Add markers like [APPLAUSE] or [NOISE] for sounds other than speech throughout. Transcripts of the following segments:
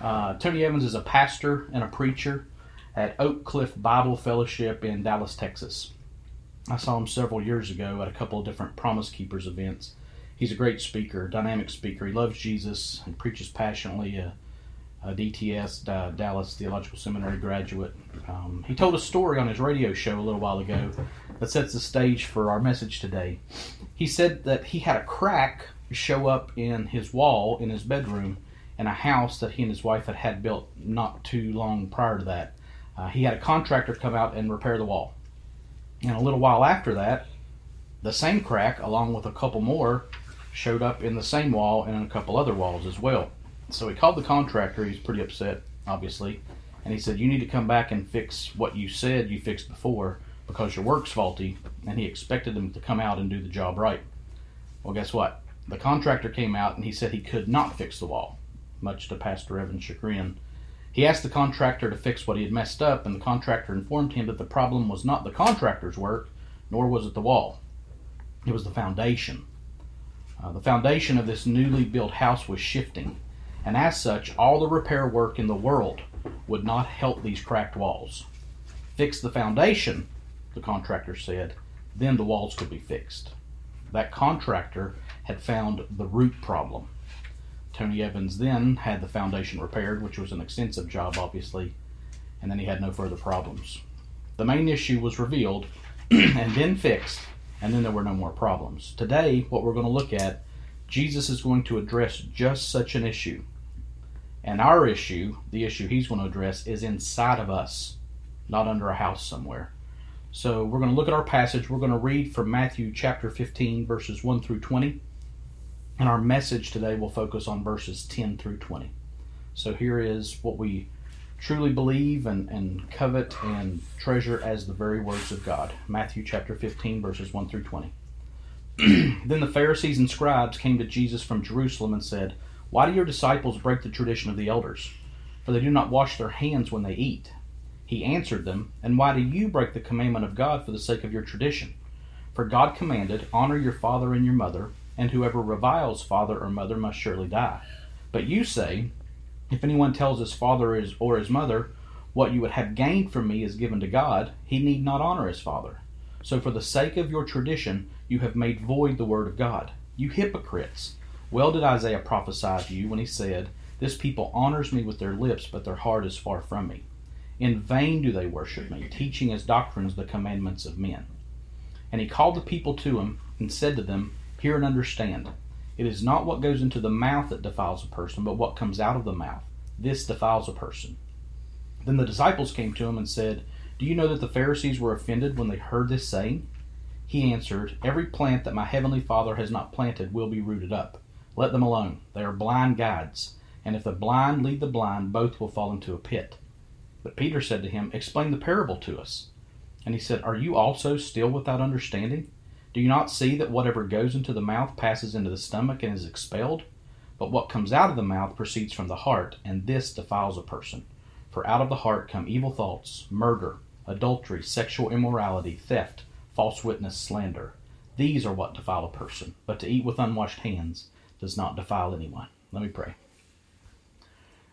Uh, Tony Evans is a pastor and a preacher at Oak Cliff Bible Fellowship in Dallas, Texas. I saw him several years ago at a couple of different Promise Keepers events. He's a great speaker, dynamic speaker. He loves Jesus and preaches passionately. A, a DTS, uh, Dallas Theological Seminary graduate. Um, he told a story on his radio show a little while ago that sets the stage for our message today. He said that he had a crack show up in his wall in his bedroom in a house that he and his wife had had built not too long prior to that. Uh, he had a contractor come out and repair the wall. And a little while after that, the same crack, along with a couple more, showed up in the same wall and in a couple other walls as well. So he called the contractor. He's pretty upset, obviously. And he said, You need to come back and fix what you said you fixed before because your work's faulty. And he expected them to come out and do the job right. Well, guess what? The contractor came out and he said he could not fix the wall, much to Pastor Evans' chagrin. He asked the contractor to fix what he had messed up, and the contractor informed him that the problem was not the contractor's work, nor was it the wall. It was the foundation. Uh, the foundation of this newly built house was shifting, and as such, all the repair work in the world would not help these cracked walls. Fix the foundation, the contractor said, then the walls could be fixed. That contractor had found the root problem. Tony Evans then had the foundation repaired, which was an extensive job, obviously, and then he had no further problems. The main issue was revealed [CLEARS THROAT] and then fixed, and then there were no more problems. Today, what we're going to look at, Jesus is going to address just such an issue. And our issue, the issue he's going to address, is inside of us, not under a house somewhere. So we're going to look at our passage. We're going to read from Matthew chapter 15, verses 1 through 20. And our message today will focus on verses 10 through 20. So here is what we truly believe and, and covet and treasure as the very words of God. Matthew chapter 15, verses 1 through 20. [CLEARS THROAT] then the Pharisees and scribes came to Jesus from Jerusalem and said, Why do your disciples break the tradition of the elders? For they do not wash their hands when they eat. He answered them, And why do you break the commandment of God for the sake of your tradition? For God commanded, Honor your father and your mother and whoever reviles father or mother must surely die. But you say, If anyone tells his father or his mother, What you would have gained from me is given to God, he need not honor his father. So for the sake of your tradition, you have made void the word of God. You hypocrites! Well did Isaiah prophesy of you when he said, This people honors me with their lips, but their heart is far from me. In vain do they worship me, teaching as doctrines the commandments of men. And he called the people to him, and said to them, Hear and understand. It is not what goes into the mouth that defiles a person, but what comes out of the mouth. This defiles a person. Then the disciples came to him and said, Do you know that the Pharisees were offended when they heard this saying? He answered, Every plant that my heavenly Father has not planted will be rooted up. Let them alone. They are blind guides. And if the blind lead the blind, both will fall into a pit. But Peter said to him, Explain the parable to us. And he said, Are you also still without understanding? Do you not see that whatever goes into the mouth passes into the stomach and is expelled? But what comes out of the mouth proceeds from the heart, and this defiles a person. For out of the heart come evil thoughts, murder, adultery, sexual immorality, theft, false witness, slander. These are what defile a person, but to eat with unwashed hands does not defile anyone. Let me pray.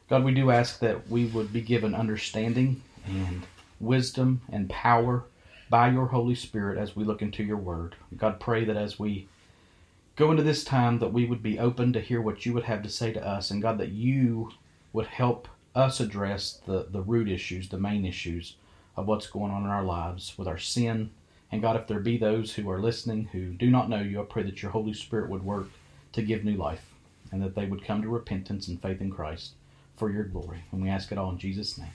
God, we do ask that we would be given understanding and wisdom and power by your Holy Spirit as we look into your word. God, pray that as we go into this time that we would be open to hear what you would have to say to us and God that you would help us address the, the root issues, the main issues of what's going on in our lives with our sin. And God, if there be those who are listening who do not know you, I pray that your Holy Spirit would work to give new life and that they would come to repentance and faith in Christ for your glory. And we ask it all in Jesus' name.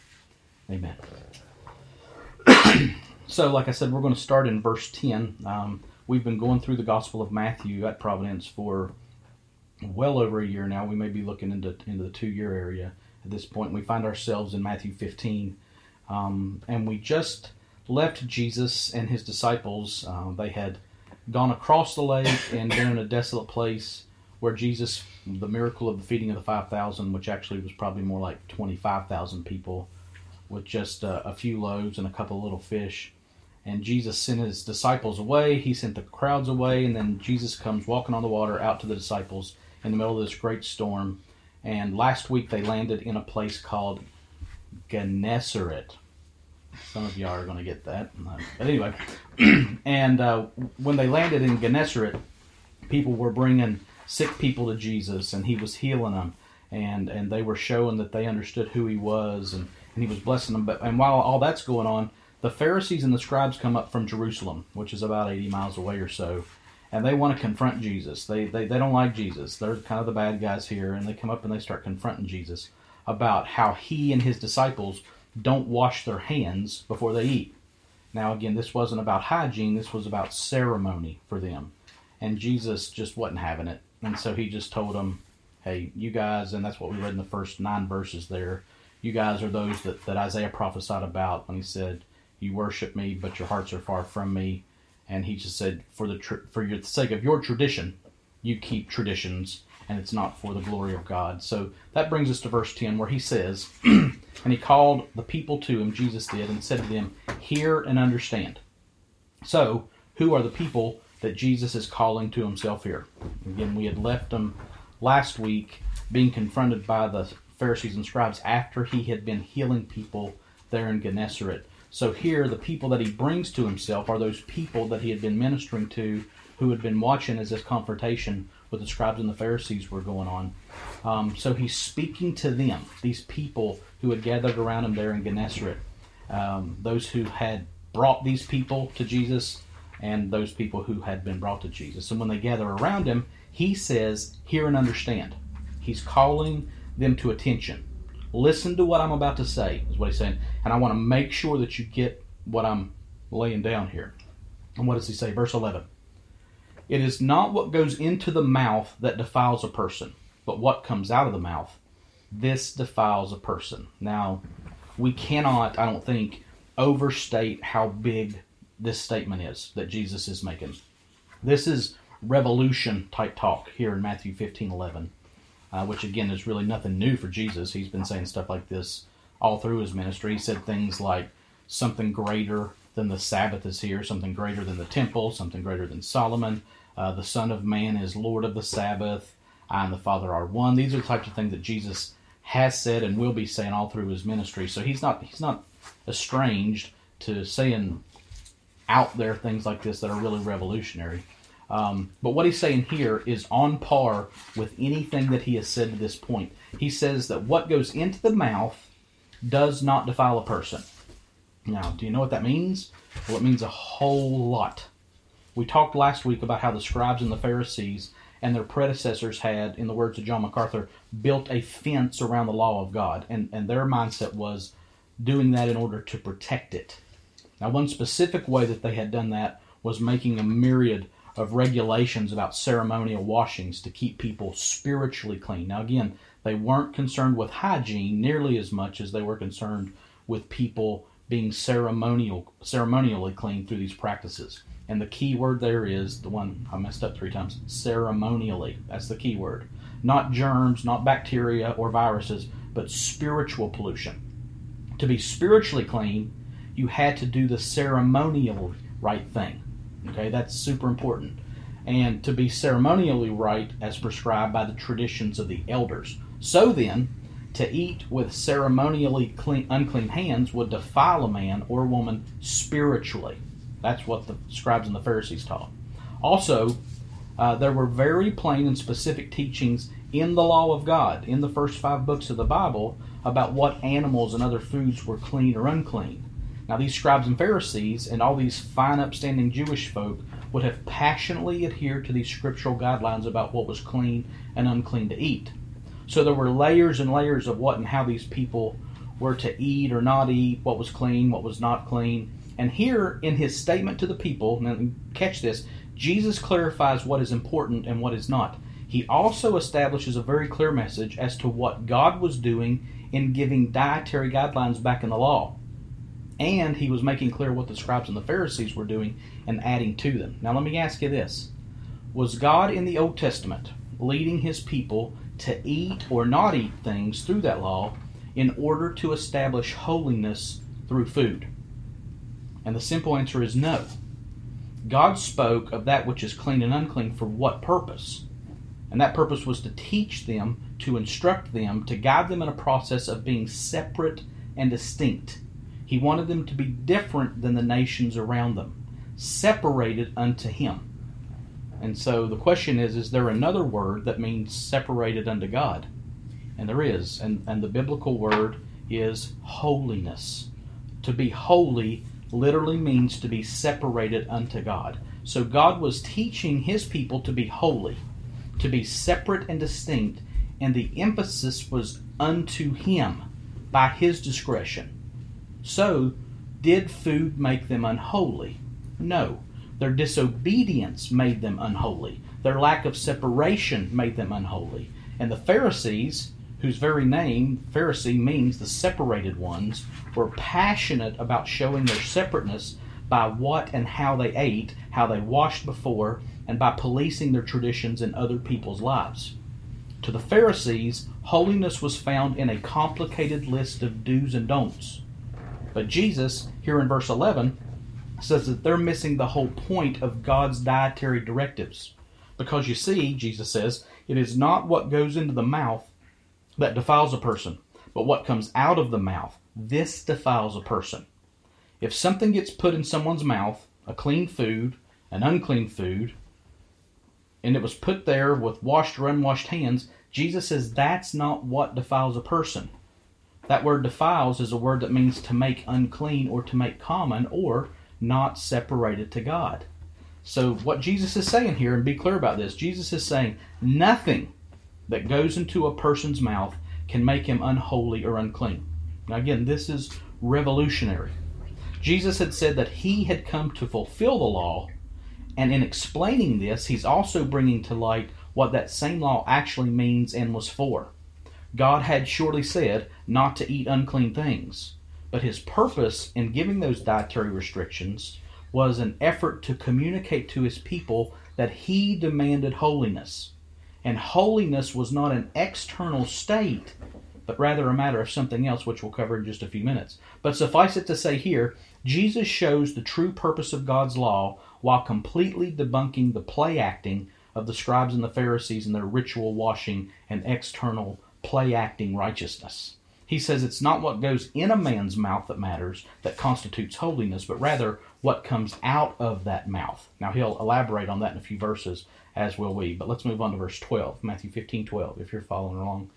Amen. So, like I said, we're going to start in verse 10. Um, we've been going through the Gospel of Matthew at Providence for well over a year now. We may be looking into, into the two year area at this point. We find ourselves in Matthew 15. Um, and we just left Jesus and his disciples. Uh, they had gone across the lake and been in a desolate place where Jesus, the miracle of the feeding of the 5,000, which actually was probably more like 25,000 people with just a few loaves and a couple little fish and Jesus sent his disciples away. He sent the crowds away, and then Jesus comes walking on the water out to the disciples in the middle of this great storm. And last week they landed in a place called Gennesaret. Some of y'all are going to get that. But anyway, [CLEARS THROAT] and uh, when they landed in Gennesaret, people were bringing sick people to Jesus, and he was healing them, and and they were showing that they understood who he was, and, and he was blessing them. But and while all that's going on, the Pharisees and the scribes come up from Jerusalem, which is about eighty miles away or so, and they want to confront Jesus. They, they they don't like Jesus. They're kind of the bad guys here, and they come up and they start confronting Jesus about how he and his disciples don't wash their hands before they eat. Now, again, this wasn't about hygiene, this was about ceremony for them. And Jesus just wasn't having it. And so he just told them, hey, you guys, and that's what we read in the first nine verses there, you guys are those that, that Isaiah prophesied about when he said, You worship me, but your hearts are far from me. And he just said, For the tr- for your, the sake of your tradition, you keep traditions, and it's not for the glory of God. So that brings us to verse 10, where he says, [CLEARS THROAT] And he called the people to him, Jesus did, and said to them, Hear and understand. So, who are the people that Jesus is calling to himself here. Again, we had left him last week being confronted by the Pharisees and scribes after he had been healing people there in Gennesaret. So here, the people that he brings to himself are those people that he had been ministering to who had been watching as this confrontation with the scribes and the Pharisees were going on. Um, so he's speaking to them, these people who had gathered around him there in Gennesaret, um, those who had brought these people to Jesus and those people who had been brought to Jesus. And when they gather around him, he says, Hear and understand. He's calling them to attention. Listen to what I'm about to say, is what he's saying. And I want to make sure that you get what I'm laying down here. And what does he say? Verse 11 It is not what goes into the mouth that defiles a person, but what comes out of the mouth. This defiles a person. Now, we cannot, I don't think, overstate how big this statement is that Jesus is making. This is revolution type talk here in Matthew 15 11, uh, which again is really nothing new for Jesus. He's been saying stuff like this all through his ministry. He said things like something greater than the Sabbath is here, something greater than the temple, something greater than Solomon. Uh, the Son of Man is Lord of the Sabbath. I and the Father are one. These are the types of things that Jesus has said and will be saying all through his ministry. So he's not he's not estranged to saying out there things like this that are really revolutionary. Um, but what he's saying here is on par with anything that he has said to this point. He says that what goes into the mouth does not defile a person. Now, do you know what that means? Well, it means a whole lot. We talked last week about how the scribes and the Pharisees and their predecessors had, in the words of John MacArthur, built a fence around the law of God. And, and their mindset was doing that in order to protect it. Now, one specific way that they had done that was making a myriad of regulations about ceremonial washings to keep people spiritually clean. Now, again, they weren't concerned with hygiene nearly as much as they were concerned with people being ceremonial, ceremonially clean through these practices. And the key word there is the one I messed up three times ceremonially. That's the key word. Not germs, not bacteria or viruses, but spiritual pollution. To be spiritually clean, you had to do the ceremonial right thing. Okay, that's super important. And to be ceremonially right as prescribed by the traditions of the elders. So then, to eat with ceremonially clean, unclean hands would defile a man or woman spiritually. That's what the scribes and the Pharisees taught. Also, uh, there were very plain and specific teachings in the law of God, in the first five books of the Bible, about what animals and other foods were clean or unclean. Now, these scribes and Pharisees and all these fine, upstanding Jewish folk would have passionately adhered to these scriptural guidelines about what was clean and unclean to eat. So there were layers and layers of what and how these people were to eat or not eat, what was clean, what was not clean. And here in his statement to the people, now catch this, Jesus clarifies what is important and what is not. He also establishes a very clear message as to what God was doing in giving dietary guidelines back in the law and he was making clear what the scribes and the Pharisees were doing and adding to them. Now, let me ask you this Was God in the Old Testament leading his people to eat or not eat things through that law in order to establish holiness through food? And the simple answer is no. God spoke of that which is clean and unclean for what purpose? And that purpose was to teach them to instruct them, to guide them in a process of being separate and distinct. He wanted them to be different than the nations around them, separated unto Him. And so the question is is there another word that means separated unto God? And there is. And, and the biblical word is holiness. To be holy literally means to be separated unto God. So God was teaching his people to be holy, to be separate and distinct, and the emphasis was unto him by his discretion. So, did food make them unholy? No. Their disobedience made them unholy. Their lack of separation made them unholy. And the Pharisees, whose very name, Pharisee, means the separated ones, were passionate about showing their separateness by what and how they ate, how they washed before, and by policing their traditions in other people's lives. To the Pharisees, holiness was found in a complicated list of do's and don'ts. But Jesus, here in verse 11, says that they're missing the whole point of God's dietary directives. Because you see, Jesus says, it is not what goes into the mouth that defiles a person, but what comes out of the mouth. This defiles a person. If something gets put in someone's mouth, a clean food, an unclean food, and it was put there with washed or unwashed hands, Jesus says that's not what defiles a person. That word defiles is a word that means to make unclean or to make common or not separated to God. So, what Jesus is saying here, and be clear about this, Jesus is saying nothing that goes into a person's mouth can make him unholy or unclean. Now, again, this is revolutionary. Jesus had said that he had come to fulfill the law, and in explaining this, he's also bringing to light what that same law actually means and was for. God had surely said not to eat unclean things, but his purpose in giving those dietary restrictions was an effort to communicate to his people that he demanded holiness. And holiness was not an external state, but rather a matter of something else, which we'll cover in just a few minutes. But suffice it to say here, Jesus shows the true purpose of God's law while completely debunking the play acting of the scribes and the Pharisees and their ritual washing and external play acting righteousness. He says it's not what goes in a man's mouth that matters, that constitutes holiness, but rather what comes out of that mouth. Now, he'll elaborate on that in a few verses, as will we. But let's move on to verse 12, Matthew 15 12, if you're following along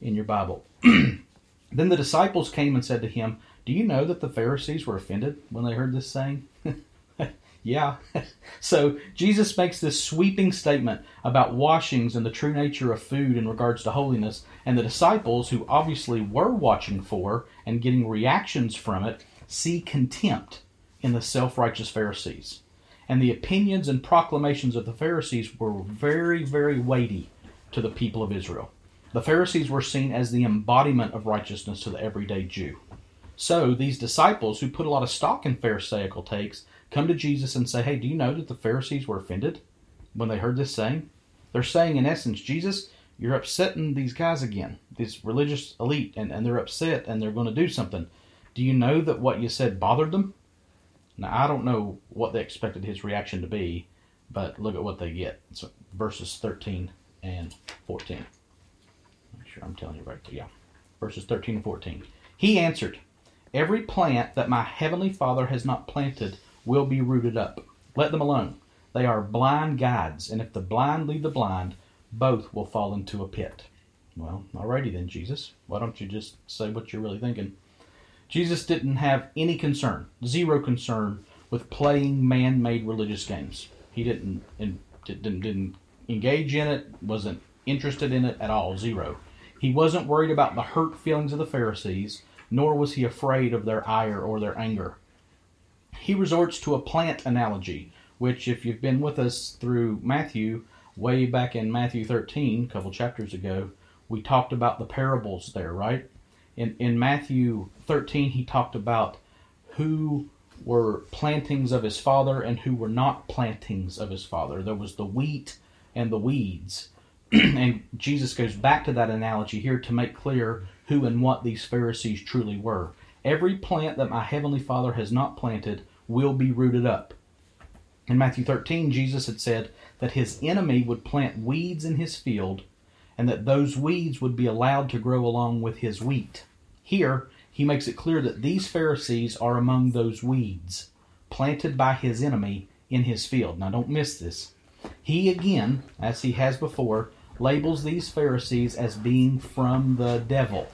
in your Bible. [CLEARS THROAT] then the disciples came and said to him, Do you know that the Pharisees were offended when they heard this saying? [LAUGHS] Yeah. [LAUGHS] so Jesus makes this sweeping statement about washings and the true nature of food in regards to holiness, and the disciples, who obviously were watching for and getting reactions from it, see contempt in the self righteous Pharisees. And the opinions and proclamations of the Pharisees were very, very weighty to the people of Israel. The Pharisees were seen as the embodiment of righteousness to the everyday Jew. So these disciples, who put a lot of stock in Pharisaical takes, come to Jesus and say, Hey, do you know that the Pharisees were offended when they heard this saying? They're saying, in essence, Jesus, you're upsetting these guys again, this religious elite, and, and they're upset and they're going to do something. Do you know that what you said bothered them? Now, I don't know what they expected his reaction to be, but look at what they get. It's verses 13 and 14. Make sure I'm telling you right there. Yeah. Verses 13 and 14. He answered, Every plant that my heavenly Father has not planted will be rooted up. Let them alone. They are blind guides, and if the blind lead the blind, both will fall into a pit. Well, alrighty then, Jesus. Why don't you just say what you're really thinking? Jesus didn't have any concern, zero concern, with playing man-made religious games. He didn't didn't, didn't engage in it, wasn't interested in it at all, zero. He wasn't worried about the hurt feelings of the Pharisees, nor was he afraid of their ire or their anger he resorts to a plant analogy, which, if you've been with us through Matthew, way back in Matthew 13, a couple chapters ago, we talked about the parables there, right? In, in Matthew 13, he talked about who were plantings of his father and who were not plantings of his father. There was the wheat and the weeds. [CLEARS THROAT] and Jesus goes back to that analogy here to make clear who and what these Pharisees truly were. Every plant that my heavenly Father has not planted will be rooted up. In Matthew 13, Jesus had said that his enemy would plant weeds in his field and that those weeds would be allowed to grow along with his wheat. Here, he makes it clear that these Pharisees are among those weeds planted by his enemy in his field. Now, don't miss this. He again, as he has before, labels these Pharisees as being from the devil.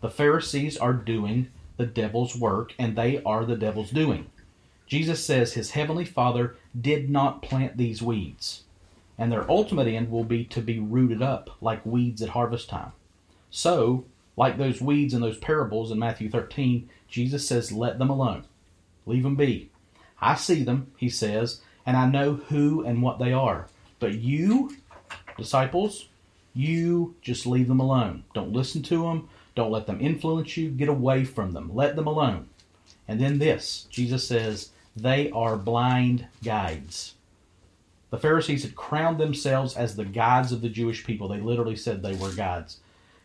The Pharisees are doing the devil's work, and they are the devil's doing. Jesus says his heavenly Father did not plant these weeds, and their ultimate end will be to be rooted up like weeds at harvest time. So, like those weeds in those parables in Matthew 13, Jesus says, Let them alone. Leave them be. I see them, he says, and I know who and what they are. But you, disciples, you just leave them alone. Don't listen to them. Don't let them influence you. Get away from them. Let them alone. And then this Jesus says, they are blind guides. The Pharisees had crowned themselves as the guides of the Jewish people. They literally said they were guides.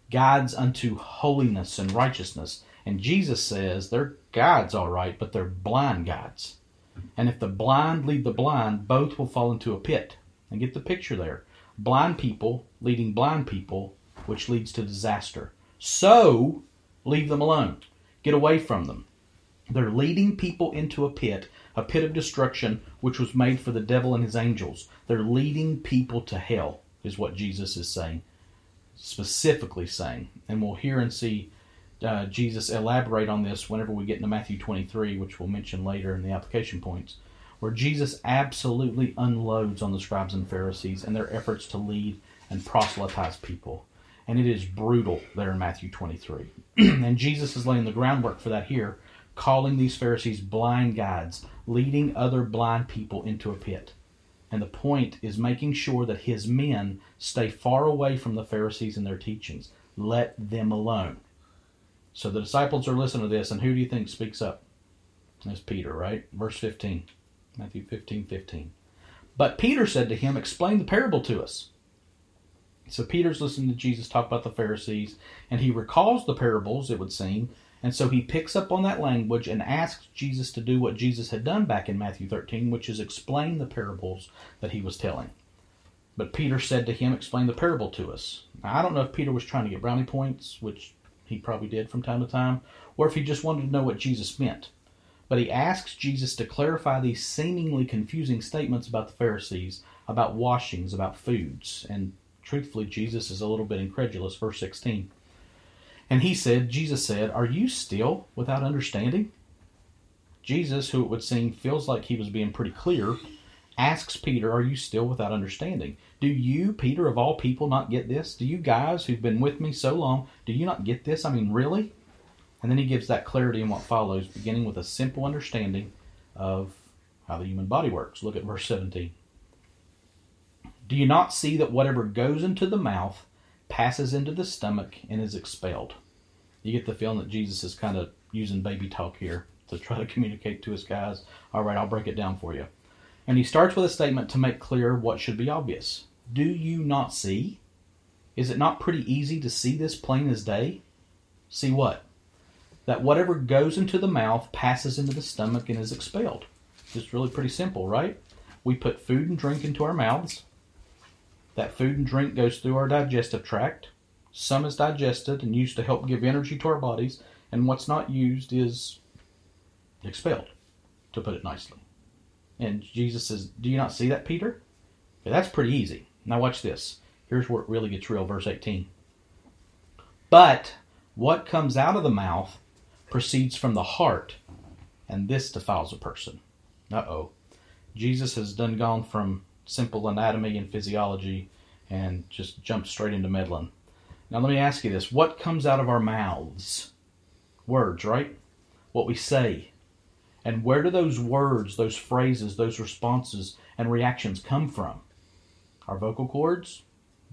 Guides unto holiness and righteousness. And Jesus says they're guides, all right, but they're blind guides. And if the blind lead the blind, both will fall into a pit. And get the picture there. Blind people leading blind people, which leads to disaster. So, leave them alone. Get away from them. They're leading people into a pit, a pit of destruction, which was made for the devil and his angels. They're leading people to hell, is what Jesus is saying, specifically saying. And we'll hear and see uh, Jesus elaborate on this whenever we get into Matthew 23, which we'll mention later in the application points, where Jesus absolutely unloads on the scribes and Pharisees and their efforts to lead and proselytize people. And it is brutal there in Matthew 23. [CLEARS THROAT] and Jesus is laying the groundwork for that here, calling these Pharisees blind guides, leading other blind people into a pit. And the point is making sure that his men stay far away from the Pharisees and their teachings. Let them alone. So the disciples are listening to this, and who do you think speaks up? That's Peter, right? Verse 15. Matthew 15, 15. But Peter said to him, Explain the parable to us. So Peter's listening to Jesus talk about the Pharisees, and he recalls the parables, it would seem, and so he picks up on that language and asks Jesus to do what Jesus had done back in Matthew 13, which is explain the parables that he was telling. But Peter said to him, Explain the parable to us. Now, I don't know if Peter was trying to get brownie points, which he probably did from time to time, or if he just wanted to know what Jesus meant. But he asks Jesus to clarify these seemingly confusing statements about the Pharisees, about washings, about foods. And truthfully, Jesus is a little bit incredulous. Verse 16. And he said, Jesus said, Are you still without understanding? Jesus, who it would seem feels like he was being pretty clear, asks Peter, Are you still without understanding? Do you, Peter, of all people, not get this? Do you guys who've been with me so long, do you not get this? I mean, really? And then he gives that clarity in what follows, beginning with a simple understanding of how the human body works. Look at verse 17. Do you not see that whatever goes into the mouth passes into the stomach and is expelled? You get the feeling that Jesus is kind of using baby talk here to try to communicate to his guys. All right, I'll break it down for you. And he starts with a statement to make clear what should be obvious. Do you not see? Is it not pretty easy to see this plain as day? See what? That whatever goes into the mouth passes into the stomach and is expelled. It's really pretty simple, right? We put food and drink into our mouths. That food and drink goes through our digestive tract. Some is digested and used to help give energy to our bodies, and what's not used is expelled, to put it nicely. And Jesus says, Do you not see that, Peter? That's pretty easy. Now, watch this. Here's where it really gets real, verse 18. But what comes out of the mouth proceeds from the heart, and this defiles a person. Uh oh. Jesus has done gone from simple anatomy and physiology and just jumped straight into meddling. Now, let me ask you this what comes out of our mouths? Words, right? What we say. And where do those words, those phrases, those responses and reactions come from? Our vocal cords?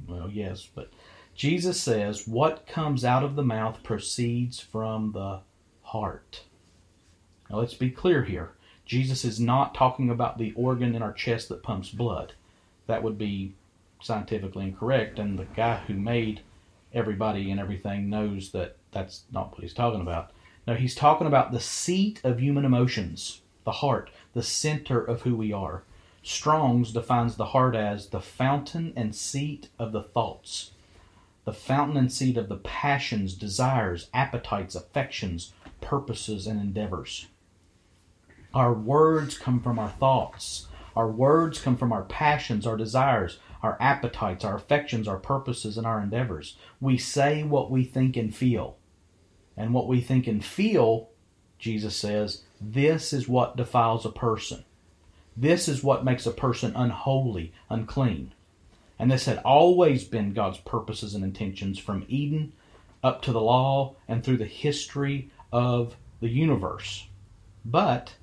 Well, yes, but Jesus says what comes out of the mouth proceeds from the heart. Now, let's be clear here. Jesus is not talking about the organ in our chest that pumps blood. That would be scientifically incorrect, and the guy who made everybody and everything knows that that's not what he's talking about. No, he's talking about the seat of human emotions, the heart, the center of who we are. Strong's defines the heart as the fountain and seat of the thoughts. the fountain and seat of the passions, desires, appetites, affections, purposes, and endeavors. Our words come from our thoughts. Our words come from our passions, our desires, our appetites, our affections, our purposes, and our endeavors. We say what we think and feel. And what we think and feel, Jesus says, this is what defiles a person. This is what makes a person unholy, unclean. And this had always been God's purposes and intentions from Eden up to the law and through the history of the universe. But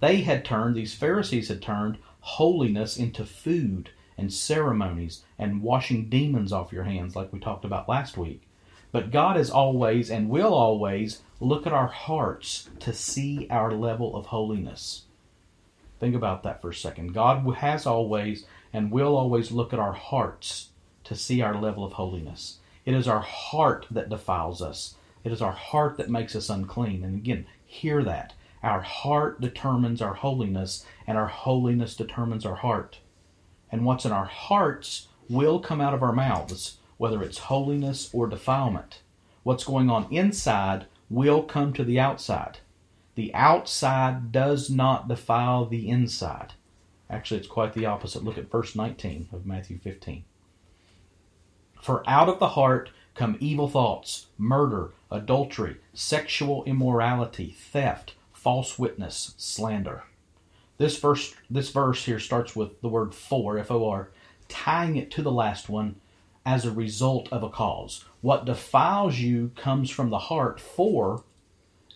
they had turned, these Pharisees had turned holiness into food and ceremonies and washing demons off your hands, like we talked about last week. But God is always and will always look at our hearts to see our level of holiness. Think about that for a second. God has always and will always look at our hearts to see our level of holiness. It is our heart that defiles us. It is our heart that makes us unclean. And again, hear that. Our heart determines our holiness, and our holiness determines our heart. And what's in our hearts will come out of our mouths, whether it's holiness or defilement. What's going on inside will come to the outside. The outside does not defile the inside. Actually, it's quite the opposite. Look at verse 19 of Matthew 15. For out of the heart come evil thoughts, murder, adultery, sexual immorality, theft, false witness, slander. This verse, this verse here starts with the word for, F O R, tying it to the last one as a result of a cause. What defiles you comes from the heart, for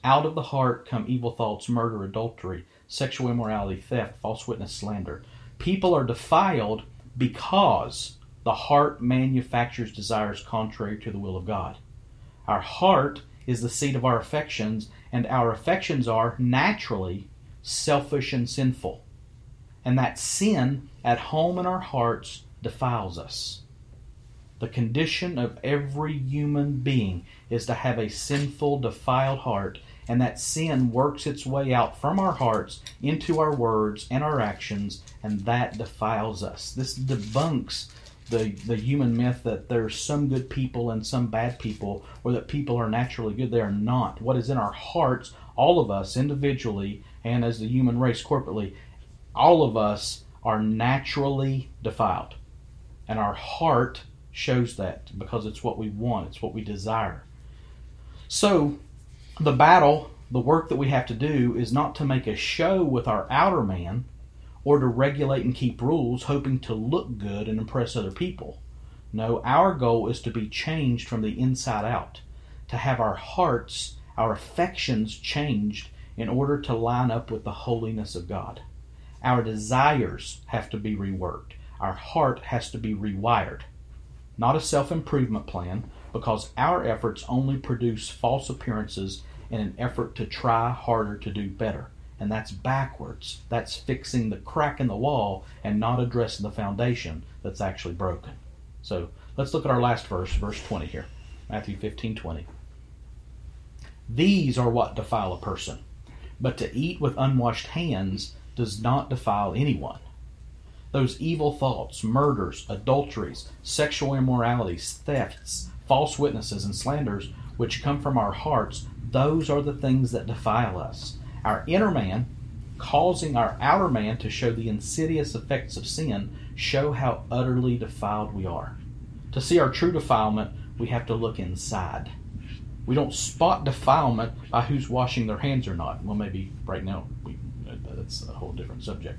out of the heart come evil thoughts, murder, adultery, sexual immorality, theft, false witness, slander. People are defiled because the heart manufactures desires contrary to the will of God. Our heart is the seat of our affections, and our affections are naturally selfish and sinful. And that sin at home in our hearts defiles us. The condition of every human being is to have a sinful, defiled heart and that sin works its way out from our hearts into our words and our actions, and that defiles us. This debunks the, the human myth that there's some good people and some bad people, or that people are naturally good. They are not. What is in our hearts, all of us individually and as the human race corporately, all of us are naturally defiled. And our heart shows that because it's what we want, it's what we desire. So, the battle, the work that we have to do, is not to make a show with our outer man or to regulate and keep rules, hoping to look good and impress other people. No, our goal is to be changed from the inside out, to have our hearts, our affections changed in order to line up with the holiness of God. Our desires have to be reworked. Our heart has to be rewired. Not a self improvement plan, because our efforts only produce false appearances in an effort to try harder to do better. And that's backwards. That's fixing the crack in the wall and not addressing the foundation that's actually broken. So let's look at our last verse, verse 20 here. Matthew 15 20. These are what defile a person, but to eat with unwashed hands does not defile anyone. Those evil thoughts, murders, adulteries, sexual immoralities, thefts, false witnesses, and slanders which come from our hearts those are the things that defile us. Our inner man, causing our outer man to show the insidious effects of sin, show how utterly defiled we are. To see our true defilement, we have to look inside. We don't spot defilement by who's washing their hands or not. Well, maybe right now we, uh, that's a whole different subject.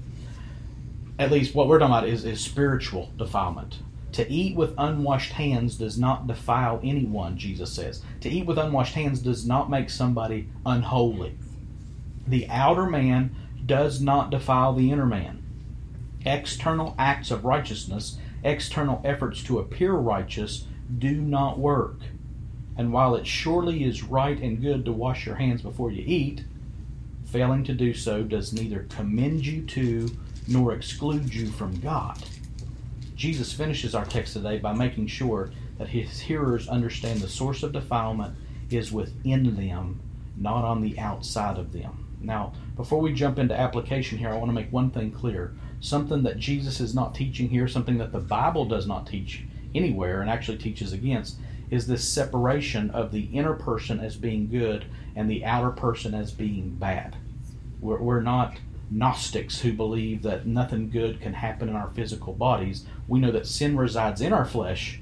At least what we're talking about is, is spiritual defilement. To eat with unwashed hands does not defile anyone, Jesus says. To eat with unwashed hands does not make somebody unholy. The outer man does not defile the inner man. External acts of righteousness, external efforts to appear righteous, do not work. And while it surely is right and good to wash your hands before you eat, failing to do so does neither commend you to nor exclude you from God. Jesus finishes our text today by making sure that his hearers understand the source of defilement is within them, not on the outside of them. Now, before we jump into application here, I want to make one thing clear. Something that Jesus is not teaching here, something that the Bible does not teach anywhere and actually teaches against, is this separation of the inner person as being good and the outer person as being bad. We're, we're not Gnostics who believe that nothing good can happen in our physical bodies. We know that sin resides in our flesh,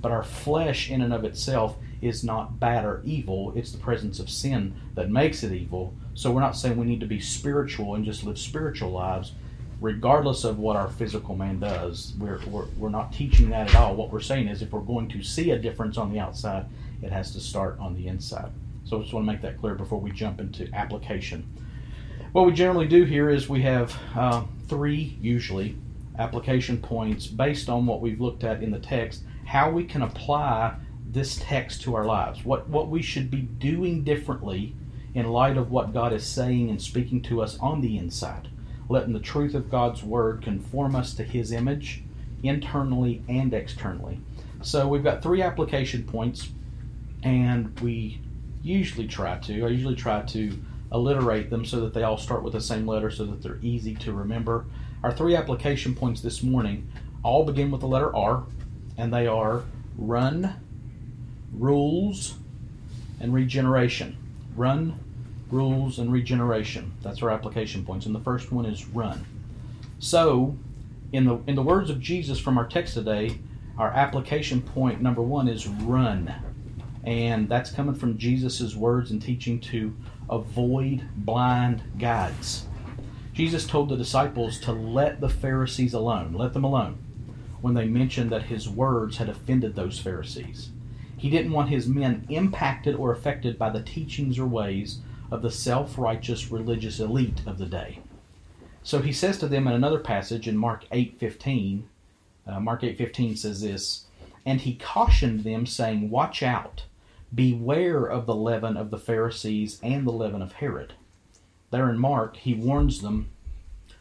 but our flesh, in and of itself, is not bad or evil. It's the presence of sin that makes it evil. So we're not saying we need to be spiritual and just live spiritual lives, regardless of what our physical man does. We're, we're, we're not teaching that at all. What we're saying is if we're going to see a difference on the outside, it has to start on the inside. So I just want to make that clear before we jump into application. What we generally do here is we have uh, three, usually, application points based on what we've looked at in the text, how we can apply this text to our lives, what, what we should be doing differently in light of what God is saying and speaking to us on the inside, letting the truth of God's Word conform us to His image internally and externally. So we've got three application points, and we usually try to, I usually try to alliterate them so that they all start with the same letter so that they're easy to remember. Our three application points this morning all begin with the letter R, and they are run, rules, and regeneration. Run, rules, and regeneration. That's our application points. And the first one is run. So, in the in the words of Jesus from our text today, our application point number one is run. And that's coming from Jesus' words and teaching to avoid blind guides. Jesus told the disciples to let the Pharisees alone, let them alone, when they mentioned that his words had offended those Pharisees. He didn't want his men impacted or affected by the teachings or ways of the self righteous religious elite of the day. So he says to them in another passage in Mark 8:15, uh, Mark 8:15 says this, and he cautioned them saying, "Watch out, beware of the leaven of the Pharisees and the leaven of Herod." There in Mark, he warns them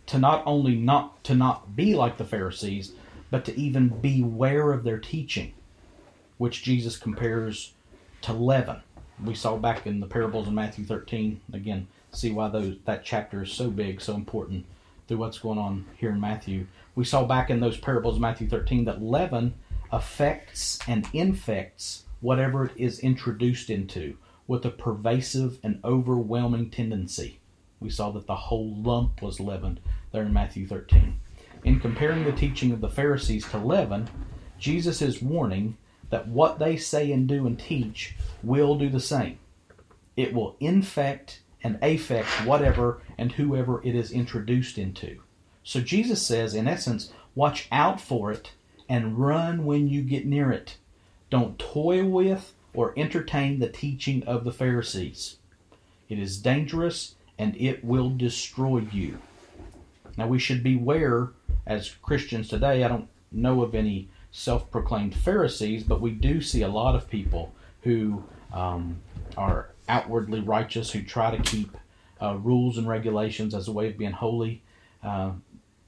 to not only not to not be like the Pharisees, but to even beware of their teaching which Jesus compares to leaven. We saw back in the parables in Matthew 13. Again, see why those that chapter is so big, so important through what's going on here in Matthew. We saw back in those parables in Matthew 13 that leaven affects and infects whatever it is introduced into with a pervasive and overwhelming tendency. We saw that the whole lump was leavened there in Matthew 13. In comparing the teaching of the Pharisees to leaven, Jesus is warning that what they say and do and teach will do the same. It will infect and affect whatever and whoever it is introduced into. So Jesus says, in essence, watch out for it and run when you get near it. Don't toy with or entertain the teaching of the Pharisees. It is dangerous and it will destroy you. Now, we should beware as Christians today. I don't know of any self proclaimed Pharisees, but we do see a lot of people who um, are outwardly righteous, who try to keep uh, rules and regulations as a way of being holy. Uh,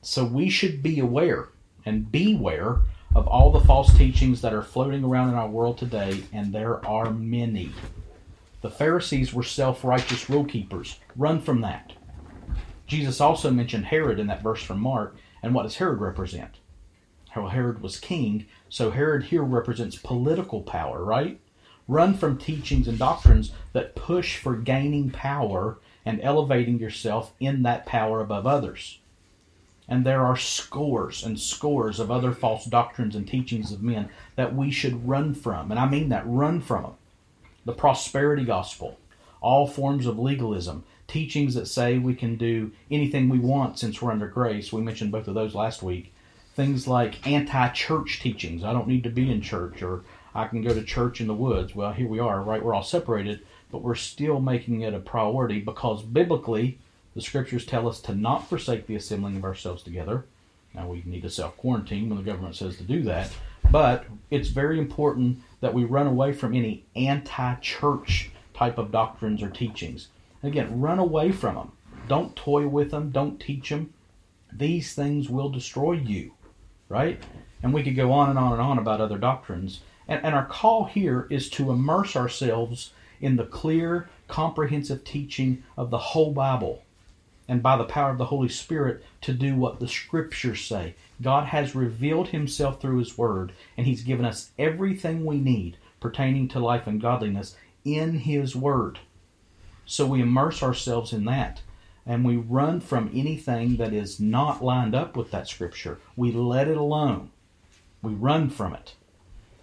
so we should be aware and beware of all the false teachings that are floating around in our world today, and there are many. The Pharisees were self righteous rule keepers. Run from that. Jesus also mentioned Herod in that verse from Mark, and what does Herod represent? How Herod was king. So Herod here represents political power, right? Run from teachings and doctrines that push for gaining power and elevating yourself in that power above others. And there are scores and scores of other false doctrines and teachings of men that we should run from. And I mean that, run from them. The prosperity gospel, all forms of legalism, teachings that say we can do anything we want since we're under grace. We mentioned both of those last week things like anti-church teachings. I don't need to be in church, or I can go to church in the woods. Well, here we are, right? We're all separated, but we're still making it a priority because biblically, the scriptures tell us to not forsake the assembling of ourselves together. Now we need to self quarantine when the government says to do that, but it's very important that we run away from any anti-church type of doctrines or teachings. again, run away from them. Don't toy with them. Don't teach them. These things will destroy you right? And we could go on and on and on about other doctrines. And, and our call here is to immerse ourselves in the clear, comprehensive teaching of the whole Bible. And by the power of the Holy Spirit, to do what the Scriptures say. God has revealed Himself through His Word, and He's given us everything we need pertaining to life and godliness in His Word. So we immerse ourselves in that and we run from anything that is not lined up with that Scripture. We let it alone. We run from it.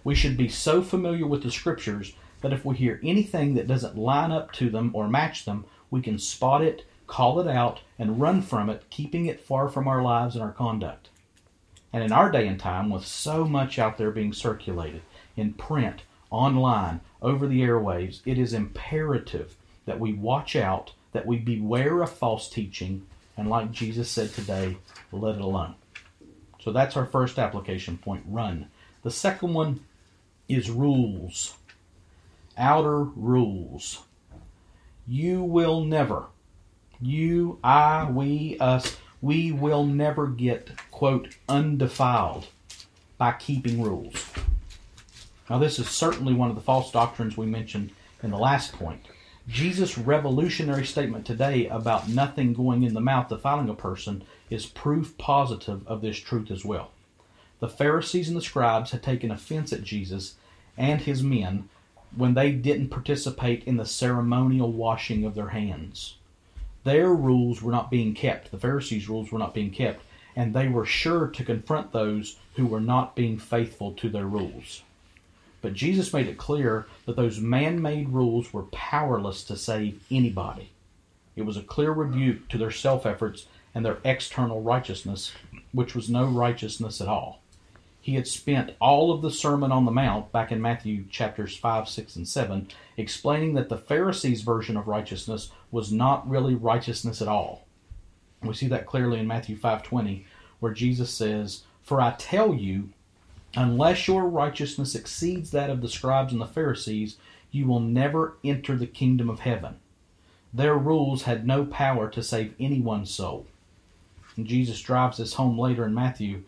We should be so familiar with the Scriptures that if we hear anything that doesn't line up to them or match them, we can spot it, call it out, and run from it, keeping it far from our lives and our conduct. And in our day and time, with so much out there being circulated in print, online, over the airwaves, it is imperative that we watch out, that we beware of false teaching, and like Jesus said today, let it alone. So that's our first application point run. The second one is rules. Outer rules. You will never, you, I, we, us, we will never get, quote, undefiled by keeping rules. Now, this is certainly one of the false doctrines we mentioned in the last point. Jesus' revolutionary statement today about nothing going in the mouth defiling a person is proof positive of this truth as well. The Pharisees and the scribes had taken offense at Jesus and his men when they didn't participate in the ceremonial washing of their hands. Their rules were not being kept, the Pharisees' rules were not being kept, and they were sure to confront those who were not being faithful to their rules. But Jesus made it clear that those man made rules were powerless to save anybody. It was a clear rebuke to their self efforts and their external righteousness, which was no righteousness at all. He had spent all of the Sermon on the Mount, back in Matthew chapters 5, 6, and 7, explaining that the Pharisees' version of righteousness was not really righteousness at all. We see that clearly in Matthew 5:20, where Jesus says, "For I tell you, Unless your righteousness exceeds that of the scribes and the Pharisees, you will never enter the kingdom of heaven. Their rules had no power to save anyone's soul. And Jesus drives this home later in Matthew.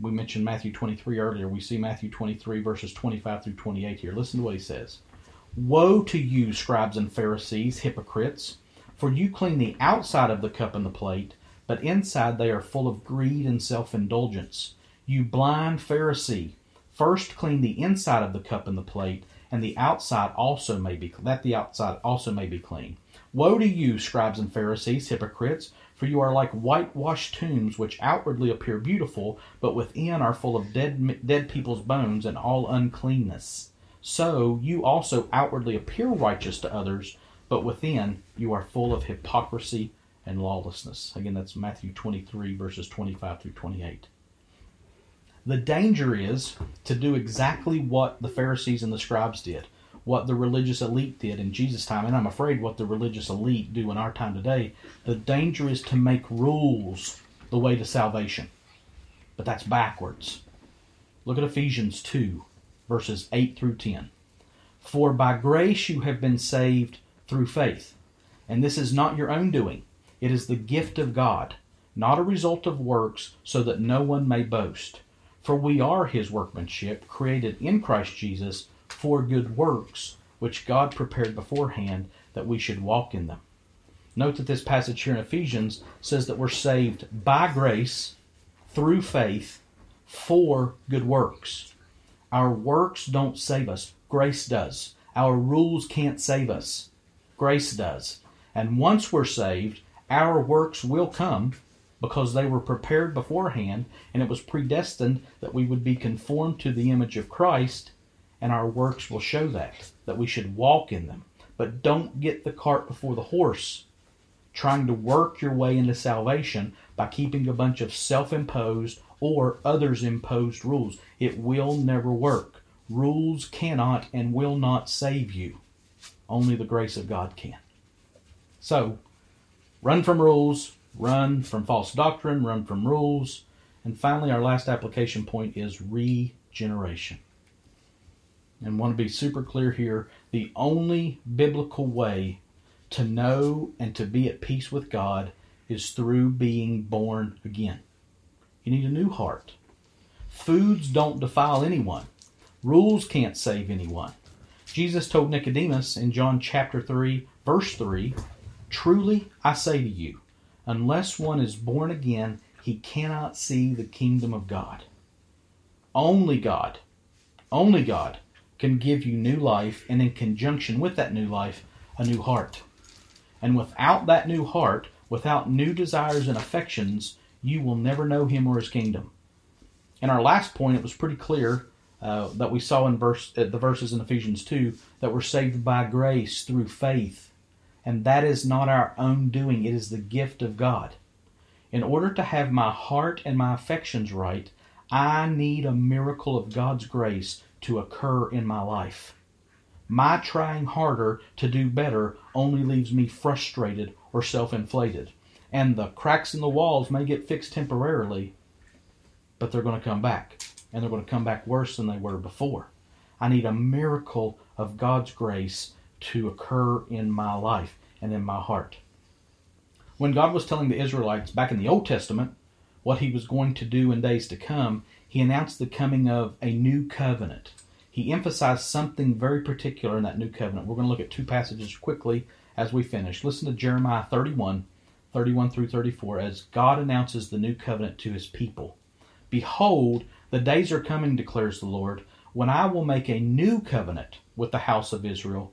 We mentioned Matthew 23 earlier. We see Matthew 23, verses 25 through 28 here. Listen to what he says Woe to you, scribes and Pharisees, hypocrites! For you clean the outside of the cup and the plate, but inside they are full of greed and self indulgence. You blind Pharisee, first clean the inside of the cup and the plate, and the outside also may be that the outside also may be clean. Woe to you, scribes and Pharisees, hypocrites, for you are like whitewashed tombs, which outwardly appear beautiful, but within are full of dead dead people's bones and all uncleanness. So you also outwardly appear righteous to others, but within you are full of hypocrisy and lawlessness. Again, that's Matthew 23, verses 25 through 28. The danger is to do exactly what the Pharisees and the scribes did, what the religious elite did in Jesus' time, and I'm afraid what the religious elite do in our time today. The danger is to make rules the way to salvation. But that's backwards. Look at Ephesians 2, verses 8 through 10. For by grace you have been saved through faith. And this is not your own doing, it is the gift of God, not a result of works, so that no one may boast. For we are his workmanship, created in Christ Jesus for good works, which God prepared beforehand that we should walk in them. Note that this passage here in Ephesians says that we're saved by grace, through faith, for good works. Our works don't save us, grace does. Our rules can't save us, grace does. And once we're saved, our works will come because they were prepared beforehand and it was predestined that we would be conformed to the image of Christ and our works will show that that we should walk in them. But don't get the cart before the horse trying to work your way into salvation by keeping a bunch of self-imposed or others imposed rules. It will never work. Rules cannot and will not save you. Only the grace of God can. So run from rules run from false doctrine, run from rules. And finally, our last application point is regeneration. And want to be super clear here the only biblical way to know and to be at peace with God is through being born again. You need a new heart. Foods don't defile anyone, rules can't save anyone. Jesus told Nicodemus in John chapter 3, verse 3 Truly I say to you, Unless one is born again, he cannot see the kingdom of God. Only God, only God can give you new life, and in conjunction with that new life, a new heart. And without that new heart, without new desires and affections, you will never know Him or His kingdom. In our last point, it was pretty clear uh, that we saw in verse uh, the verses in Ephesians two that we're saved by grace through faith, and that is not our own doing; it is the gift of God. In order to have my heart and my affections right, I need a miracle of God's grace to occur in my life. My trying harder to do better only leaves me frustrated or self inflated. And the cracks in the walls may get fixed temporarily, but they're going to come back. And they're going to come back worse than they were before. I need a miracle of God's grace to occur in my life and in my heart. When God was telling the Israelites back in the Old Testament what he was going to do in days to come, he announced the coming of a new covenant. He emphasized something very particular in that new covenant. We're going to look at two passages quickly as we finish. Listen to Jeremiah 31, 31 through 34, as God announces the new covenant to his people. Behold, the days are coming, declares the Lord, when I will make a new covenant with the house of Israel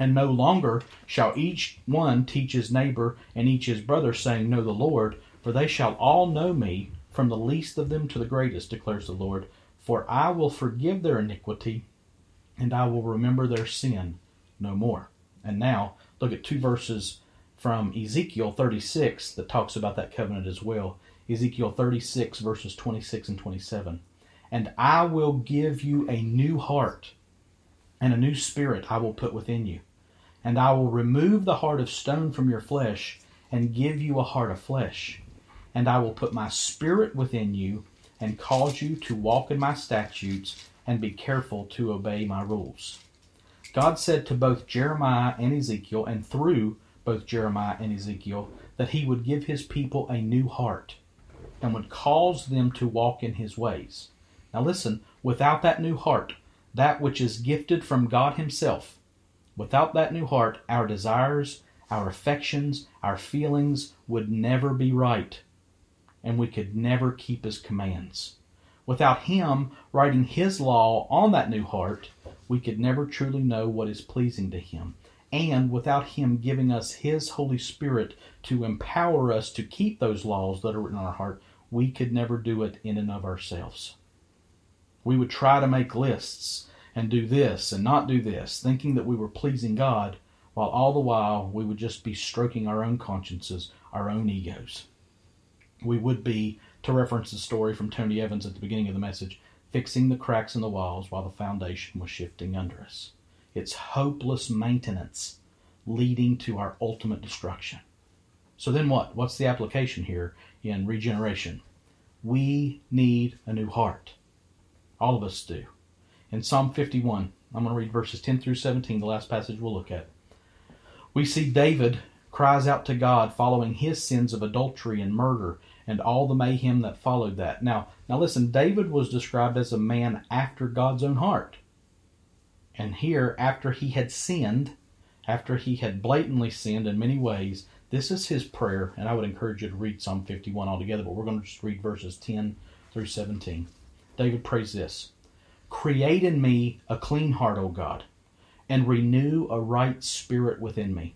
And no longer shall each one teach his neighbor and each his brother, saying, Know the Lord, for they shall all know me, from the least of them to the greatest, declares the Lord. For I will forgive their iniquity, and I will remember their sin no more. And now, look at two verses from Ezekiel 36 that talks about that covenant as well. Ezekiel 36, verses 26 and 27. And I will give you a new heart, and a new spirit I will put within you. And I will remove the heart of stone from your flesh, and give you a heart of flesh. And I will put my spirit within you, and cause you to walk in my statutes, and be careful to obey my rules. God said to both Jeremiah and Ezekiel, and through both Jeremiah and Ezekiel, that he would give his people a new heart and would cause them to walk in his ways. Now listen, without that new heart, that which is gifted from God himself, without that new heart, our desires, our affections, our feelings would never be right, and we could never keep his commands. Without him writing his law on that new heart, we could never truly know what is pleasing to Him. And without Him giving us His Holy Spirit to empower us to keep those laws that are written on our heart, we could never do it in and of ourselves. We would try to make lists and do this and not do this, thinking that we were pleasing God, while all the while we would just be stroking our own consciences, our own egos. We would be, to reference the story from Tony Evans at the beginning of the message, fixing the cracks in the walls while the foundation was shifting under us. It's hopeless maintenance leading to our ultimate destruction. So then what? What's the application here in regeneration? We need a new heart. All of us do. In Psalm 51, I'm going to read verses 10 through 17, the last passage we'll look at. We see David cries out to God following his sins of adultery and murder and all the mayhem that followed that. Now, now listen, David was described as a man after God's own heart. And here, after he had sinned, after he had blatantly sinned in many ways, this is his prayer, and I would encourage you to read Psalm 51 altogether, but we're going to just read verses 10 through 17. David prays this Create in me a clean heart, O God, and renew a right spirit within me.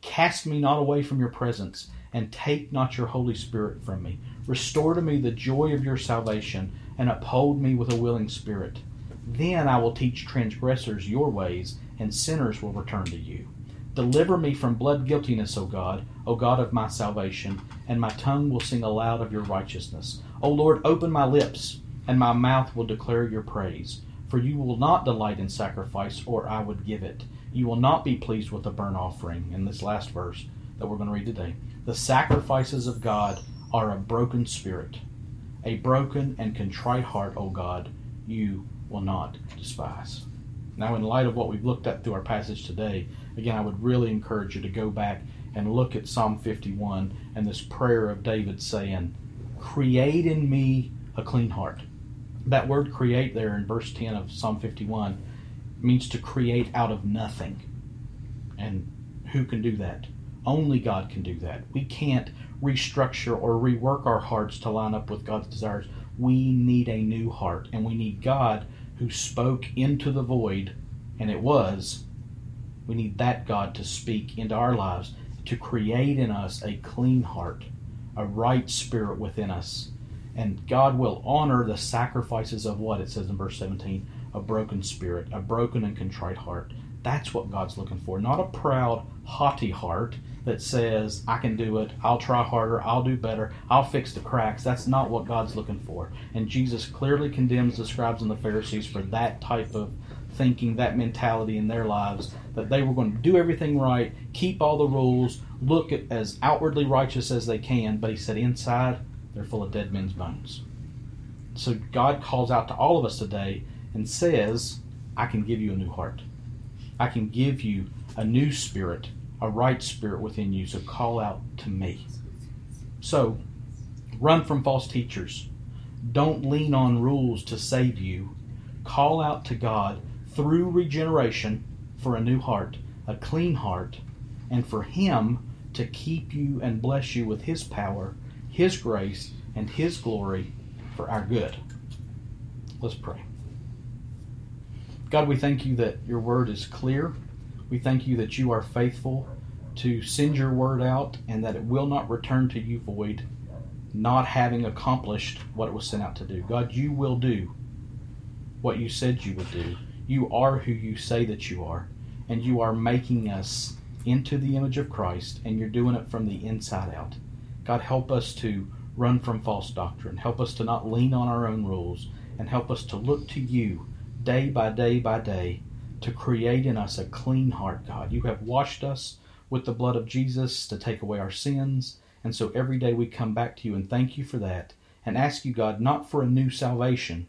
Cast me not away from your presence and take not your Holy Spirit from me. Restore to me the joy of your salvation, and uphold me with a willing spirit. Then I will teach transgressors your ways, and sinners will return to you. Deliver me from blood guiltiness, O God, O God of my salvation, and my tongue will sing aloud of your righteousness. O Lord, open my lips, and my mouth will declare your praise. For you will not delight in sacrifice, or I would give it. You will not be pleased with a burnt offering, in this last verse that we're going to read today. The sacrifices of God are a broken spirit, a broken and contrite heart, O God, you will not despise. Now, in light of what we've looked at through our passage today, again, I would really encourage you to go back and look at Psalm 51 and this prayer of David saying, Create in me a clean heart. That word create there in verse 10 of Psalm 51 means to create out of nothing. And who can do that? Only God can do that. We can't restructure or rework our hearts to line up with God's desires. We need a new heart, and we need God who spoke into the void, and it was. We need that God to speak into our lives, to create in us a clean heart, a right spirit within us. And God will honor the sacrifices of what? It says in verse 17 a broken spirit, a broken and contrite heart. That's what God's looking for. Not a proud, haughty heart that says, I can do it, I'll try harder, I'll do better, I'll fix the cracks. That's not what God's looking for. And Jesus clearly condemns the scribes and the Pharisees for that type of thinking, that mentality in their lives, that they were going to do everything right, keep all the rules, look as outwardly righteous as they can, but he said inside, they're full of dead men's bones. So God calls out to all of us today and says, I can give you a new heart. I can give you a new spirit, a right spirit within you. So call out to me. So run from false teachers. Don't lean on rules to save you. Call out to God through regeneration for a new heart, a clean heart, and for Him to keep you and bless you with His power, His grace, and His glory for our good. Let's pray. God, we thank you that your word is clear. We thank you that you are faithful to send your word out and that it will not return to you void, not having accomplished what it was sent out to do. God, you will do what you said you would do. You are who you say that you are, and you are making us into the image of Christ, and you're doing it from the inside out. God, help us to run from false doctrine. Help us to not lean on our own rules, and help us to look to you day by day by day to create in us a clean heart, God. You have washed us with the blood of Jesus to take away our sins. And so every day we come back to you and thank you for that and ask you, God, not for a new salvation,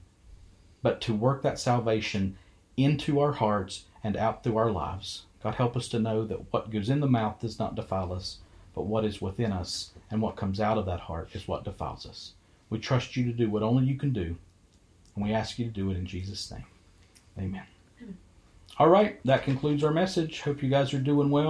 but to work that salvation into our hearts and out through our lives. God, help us to know that what goes in the mouth does not defile us, but what is within us and what comes out of that heart is what defiles us. We trust you to do what only you can do, and we ask you to do it in Jesus' name. Amen. All right, that concludes our message. Hope you guys are doing well.